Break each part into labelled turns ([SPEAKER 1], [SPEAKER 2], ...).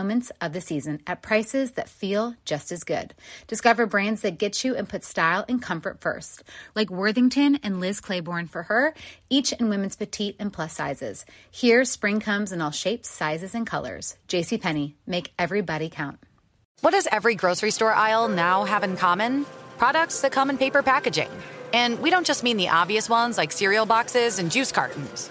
[SPEAKER 1] moments of the season at prices that feel just as good. Discover brands that get you and put style and comfort first, like Worthington and Liz Claiborne for her, each in women's petite and plus sizes. Here, spring comes in all shapes, sizes, and colors. JCPenney, make everybody count.
[SPEAKER 2] What does every grocery store aisle now have in common? Products that come in paper packaging. And we don't just mean the obvious ones like cereal boxes and juice cartons.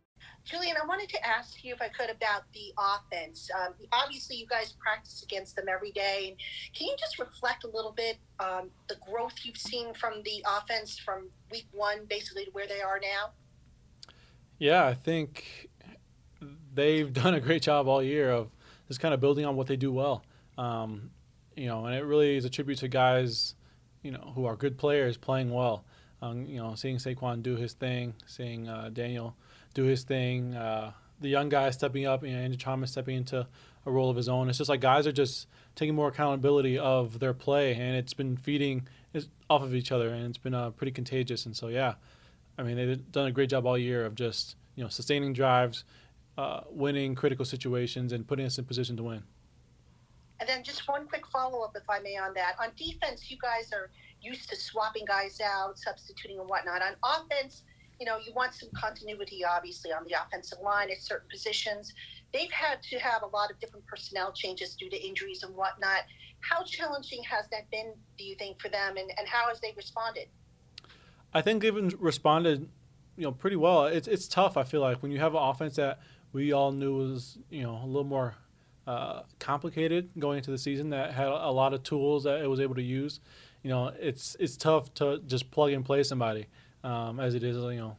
[SPEAKER 3] Julian, I wanted to ask you if I could about the offense. Um, obviously, you guys practice against them every day. And Can you just reflect a little bit on the growth you've seen from the offense from week one, basically, to where they are now?
[SPEAKER 4] Yeah, I think they've done a great job all year of just kind of building on what they do well. Um, you know, and it really is a tribute to guys, you know, who are good players playing well. Um, you know, seeing Saquon do his thing, seeing uh, Daniel – do his thing. Uh, the young guys stepping up, you know, Andrew Thomas stepping into a role of his own. It's just like guys are just taking more accountability of their play, and it's been feeding off of each other, and it's been uh, pretty contagious. And so, yeah, I mean, they've done a great job all year of just you know sustaining drives, uh, winning critical situations, and putting us in position to win.
[SPEAKER 3] And then just one quick follow up, if I may, on that. On defense, you guys are used to swapping guys out, substituting and whatnot. On offense, you know, you want some continuity, obviously, on the offensive line at certain positions. They've had to have a lot of different personnel changes due to injuries and whatnot. How challenging has that been, do you think, for them, and, and how has they responded?
[SPEAKER 4] I think they've responded, you know, pretty well. It's it's tough. I feel like when you have an offense that we all knew was, you know, a little more uh, complicated going into the season, that had a lot of tools that it was able to use. You know, it's it's tough to just plug and play somebody um, as it is, you know,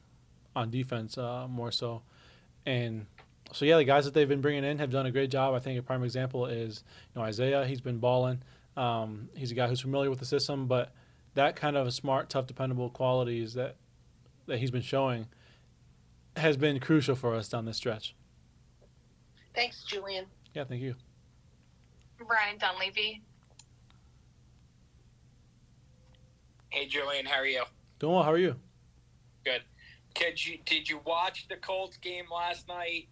[SPEAKER 4] on defense uh, more so. And so yeah, the guys that they've been bringing in have done a great job. I think a prime example is you know Isaiah. He's been balling. Um, he's a guy who's familiar with the system, but that kind of a smart, tough, dependable qualities that that he's been showing has been crucial for us down this stretch.
[SPEAKER 3] Thanks, Julian.
[SPEAKER 4] Yeah, thank you.
[SPEAKER 5] Brian Dunleavy.
[SPEAKER 6] Hey, Julian, how are you?
[SPEAKER 4] Doing well. How are you?
[SPEAKER 6] Did you did you watch the Colts game last night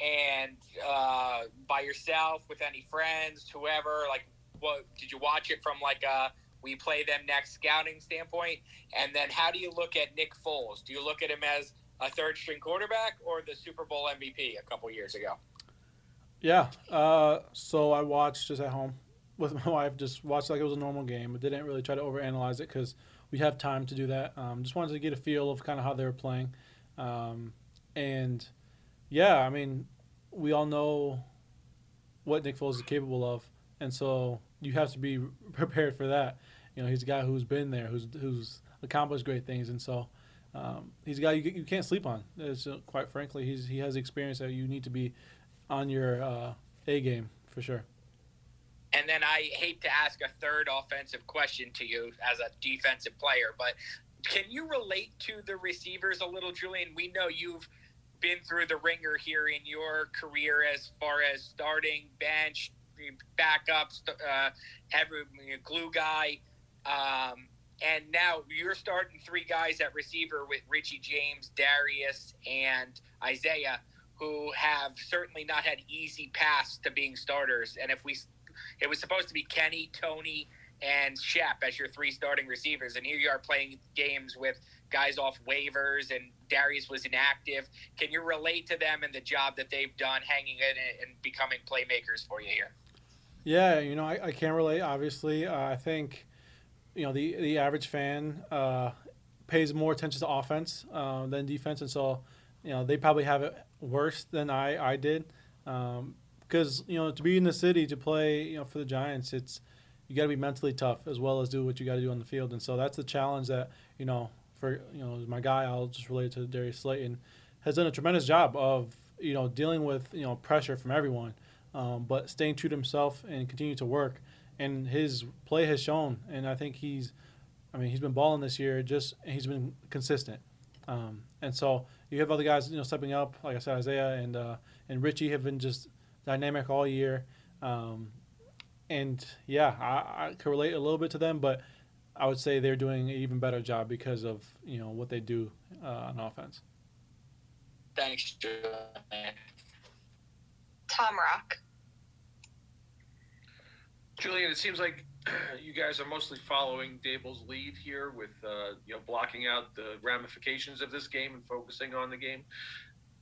[SPEAKER 6] and uh, by yourself with any friends, whoever? Like, what did you watch it from like a we play them next scouting standpoint? And then how do you look at Nick Foles? Do you look at him as a third string quarterback or the Super Bowl MVP a couple years ago?
[SPEAKER 4] Yeah. Uh, so I watched just at home with my wife. Just watched like it was a normal game, but didn't really try to overanalyze it because we have time to do that. Um, just wanted to get a feel of kind of how they were playing, um, and yeah, I mean, we all know what Nick Foles is capable of, and so you have to be prepared for that. You know, he's a guy who's been there, who's who's accomplished great things, and so um, he's a guy you, you can't sleep on. It's, uh, quite frankly, he's he has experience that you need to be on your uh, A game for sure.
[SPEAKER 6] And then I hate to ask a third offensive question to you as a defensive player, but can you relate to the receivers a little, Julian? We know you've been through the wringer here in your career as far as starting, bench, backups, uh, every glue guy. Um, and now you're starting three guys at receiver with Richie James, Darius, and Isaiah, who have certainly not had easy paths to being starters. And if we it was supposed to be Kenny, Tony, and Shep as your three starting receivers, and here you are playing games with guys off waivers, and Darius was inactive. Can you relate to them and the job that they've done, hanging in and becoming playmakers for you here?
[SPEAKER 4] Yeah, you know, I, I can't relate. Obviously, uh, I think you know the the average fan uh, pays more attention to offense uh, than defense, and so you know they probably have it worse than I I did. Because you know to be in the city to play you know for the Giants, it's you got to be mentally tough as well as do what you got to do on the field, and so that's the challenge that you know for you know my guy I'll just relate to Darius Slayton has done a tremendous job of you know dealing with you know pressure from everyone, um, but staying true to himself and continue to work. And his play has shown, and I think he's, I mean, he's been balling this year. Just he's been consistent, um, and so you have other guys you know stepping up. Like I said, Isaiah and uh, and Richie have been just dynamic all year. Um, and yeah, I, I can relate a little bit to them, but I would say they're doing an even better job because of you know what they do uh, on offense.
[SPEAKER 6] Thanks, Julian.
[SPEAKER 5] Tom Rock.
[SPEAKER 7] Julian, it seems like you guys are mostly following Daboll's lead here with uh, you know blocking out the ramifications of this game and focusing on the game.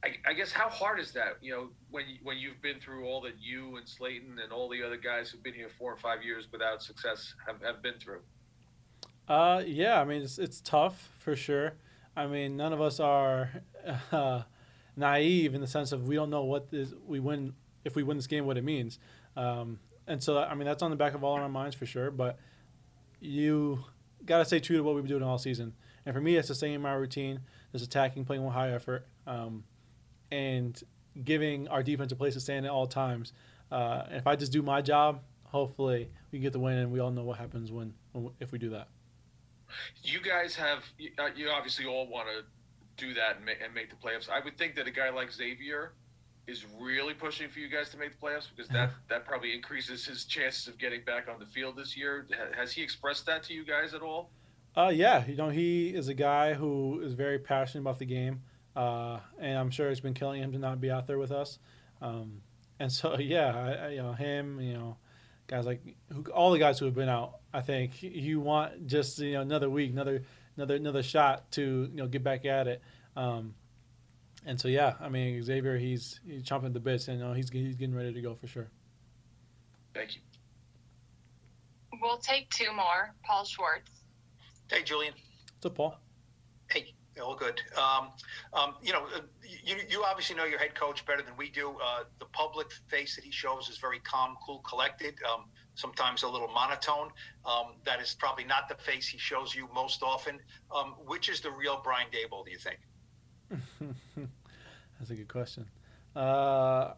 [SPEAKER 7] I, I, guess how hard is that? You know, when when you've been through all that you and Slayton and all the other guys who've been here four or five years without success have, have been through.
[SPEAKER 4] Uh, yeah, I mean it's it's tough for sure. I mean, none of us are uh, naive in the sense of we don't know what this, we win if we win this game, what it means. Um, and so, I mean, that's on the back of all our minds for sure. But you got to stay true to what we've been doing all season. And for me, it's the same in my routine. Just attacking, playing with high effort. Um, and giving our defense a place to stand at all times. Uh, if I just do my job, hopefully we can get the win, and we all know what happens when, when if we do that.
[SPEAKER 7] You guys have uh, you obviously all want to do that and make, and make the playoffs. I would think that a guy like Xavier is really pushing for you guys to make the playoffs because that that probably increases his chances of getting back on the field this year. Has he expressed that to you guys at all?
[SPEAKER 4] Uh, yeah, you know he is a guy who is very passionate about the game. Uh, and I'm sure it's been killing him to not be out there with us. Um, and so, yeah, I, I, you know, him, you know, guys like who, all the guys who have been out. I think you want just you know another week, another another another shot to you know get back at it. Um, and so, yeah, I mean Xavier, he's he's chomping the bits, and you know, he's he's getting ready to go for sure.
[SPEAKER 7] Thank you.
[SPEAKER 5] We'll take two more. Paul Schwartz.
[SPEAKER 8] Hey, Julian.
[SPEAKER 4] What's up, Paul?
[SPEAKER 8] Hey, all good. Um, um, you know, uh, you, you obviously know your head coach better than we do. Uh, the public face that he shows is very calm, cool, collected. Um, sometimes a little monotone. Um, that is probably not the face he shows you most often. Um, which is the real Brian Daboll? Do you think?
[SPEAKER 4] That's a good question. Uh,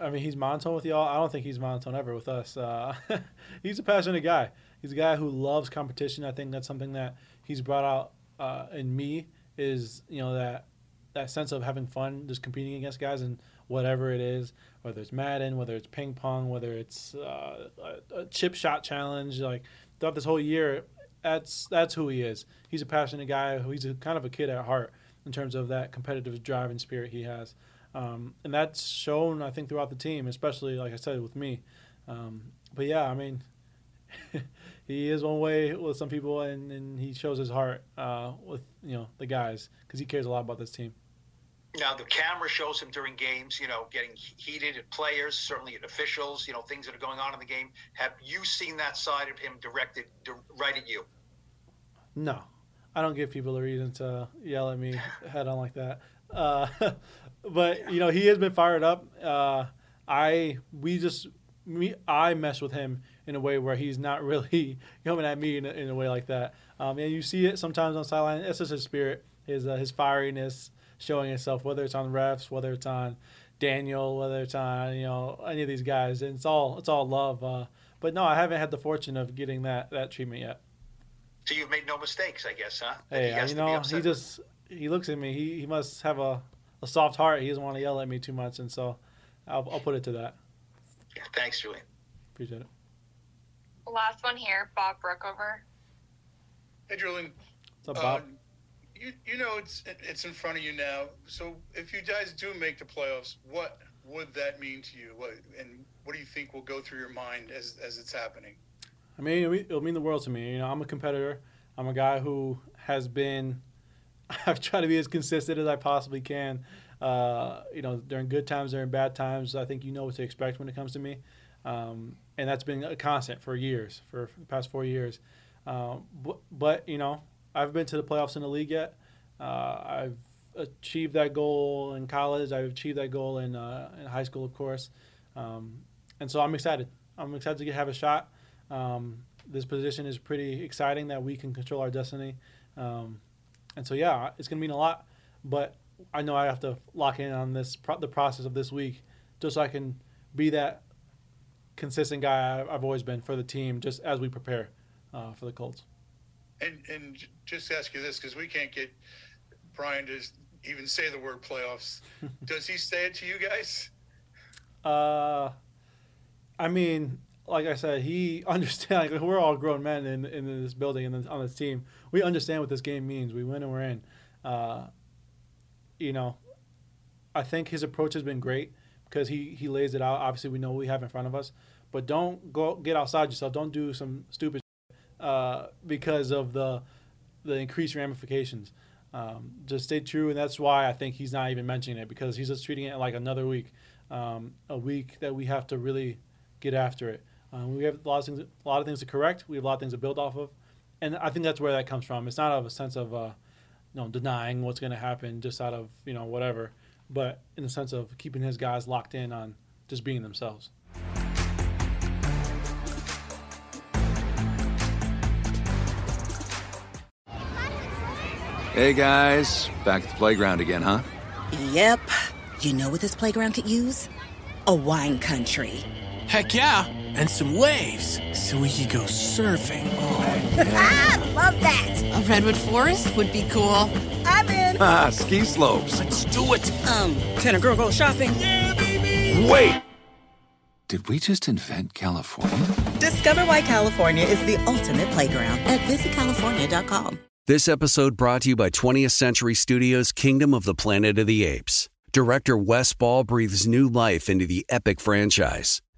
[SPEAKER 4] I mean, he's monotone with y'all. I don't think he's monotone ever with us. Uh, he's a passionate guy. He's a guy who loves competition. I think that's something that he's brought out uh, in me is you know that that sense of having fun, just competing against guys and whatever it is, whether it's Madden, whether it's ping pong, whether it's uh, a, a, chip shot challenge. Like throughout this whole year, that's that's who he is. He's a passionate guy. He's a, kind of a kid at heart in terms of that competitive drive and spirit he has, um, and that's shown I think throughout the team, especially like I said with me. Um, but yeah, I mean. he is one way with some people, and, and he shows his heart uh, with you know the guys because he cares a lot about this team.
[SPEAKER 8] Now the camera shows him during games, you know, getting heated at players, certainly at officials, you know, things that are going on in the game. Have you seen that side of him directed right at you?
[SPEAKER 4] No, I don't give people a reason to yell at me head on like that. Uh, but you know, he has been fired up. Uh, I we just me I mess with him in a way where he's not really coming at me in a, in a way like that. Um, and you see it sometimes on sideline. It's just his spirit, his uh, his fieriness showing itself, whether it's on refs, whether it's on Daniel, whether it's on you know any of these guys. And it's all it's all love. Uh, but no, I haven't had the fortune of getting that that treatment yet.
[SPEAKER 8] So you've made no mistakes, I guess, huh?
[SPEAKER 4] That hey, you know, he just he looks at me. He he must have a, a soft heart. He doesn't want to yell at me too much, and so I'll I'll put it to that.
[SPEAKER 8] Yeah, thanks, Julian.
[SPEAKER 4] Appreciate it.
[SPEAKER 5] Last one here, Bob Brookover.
[SPEAKER 9] Hey, Julian.
[SPEAKER 4] What's up, Bob? Uh,
[SPEAKER 9] you you know it's it's in front of you now. So if you guys do make the playoffs, what would that mean to you? What and what do you think will go through your mind as as it's happening?
[SPEAKER 4] I mean, it'll mean the world to me. You know, I'm a competitor. I'm a guy who has been. I've tried to be as consistent as I possibly can. Uh, you know, during good times, during bad times. I think you know what to expect when it comes to me. Um, and that's been a constant for years, for the past four years. Um, but, but, you know, I've been to the playoffs in the league yet. Uh, I've achieved that goal in college. I've achieved that goal in, uh, in high school, of course. Um, and so I'm excited. I'm excited to get, have a shot. Um, this position is pretty exciting that we can control our destiny. Um, and so, yeah, it's going to mean a lot. But I know I have to lock in on this the process of this week just so I can be that consistent guy I've always been for the team just as we prepare uh, for the Colts.
[SPEAKER 9] And and just ask you this because we can't get Brian to even say the word playoffs. Does he say it to you guys?
[SPEAKER 4] Uh, I mean, like I said, he understands. Like, we're all grown men in in this building and on this team. We understand what this game means. We win and we're in. Uh, you know, I think his approach has been great because he he lays it out. Obviously, we know what we have in front of us, but don't go get outside yourself. Don't do some stupid uh, because of the the increased ramifications. Um, just stay true, and that's why I think he's not even mentioning it because he's just treating it like another week, um, a week that we have to really get after it. Um, we have a lot of things, a lot of things to correct. We have a lot of things to build off of, and I think that's where that comes from. It's not of a sense of, uh, you know, denying what's going to happen just out of you know whatever, but in the sense of keeping his guys locked in on just being themselves.
[SPEAKER 10] Hey guys, back at the playground again, huh?
[SPEAKER 11] Yep. You know what this playground could use? A wine country.
[SPEAKER 12] Heck yeah, and some waves so we could go surfing.
[SPEAKER 11] Ah, love that.
[SPEAKER 13] A redwood forest would be cool.
[SPEAKER 11] I'm in.
[SPEAKER 10] Ah, ski slopes.
[SPEAKER 12] Let's do it.
[SPEAKER 11] Um, can a girl go shopping?
[SPEAKER 12] Yeah, baby.
[SPEAKER 10] Wait. Did we just invent California?
[SPEAKER 11] Discover why California is the ultimate playground at visitcalifornia.com.
[SPEAKER 14] This episode brought to you by 20th Century Studios' Kingdom of the Planet of the Apes. Director Wes Ball breathes new life into the epic franchise.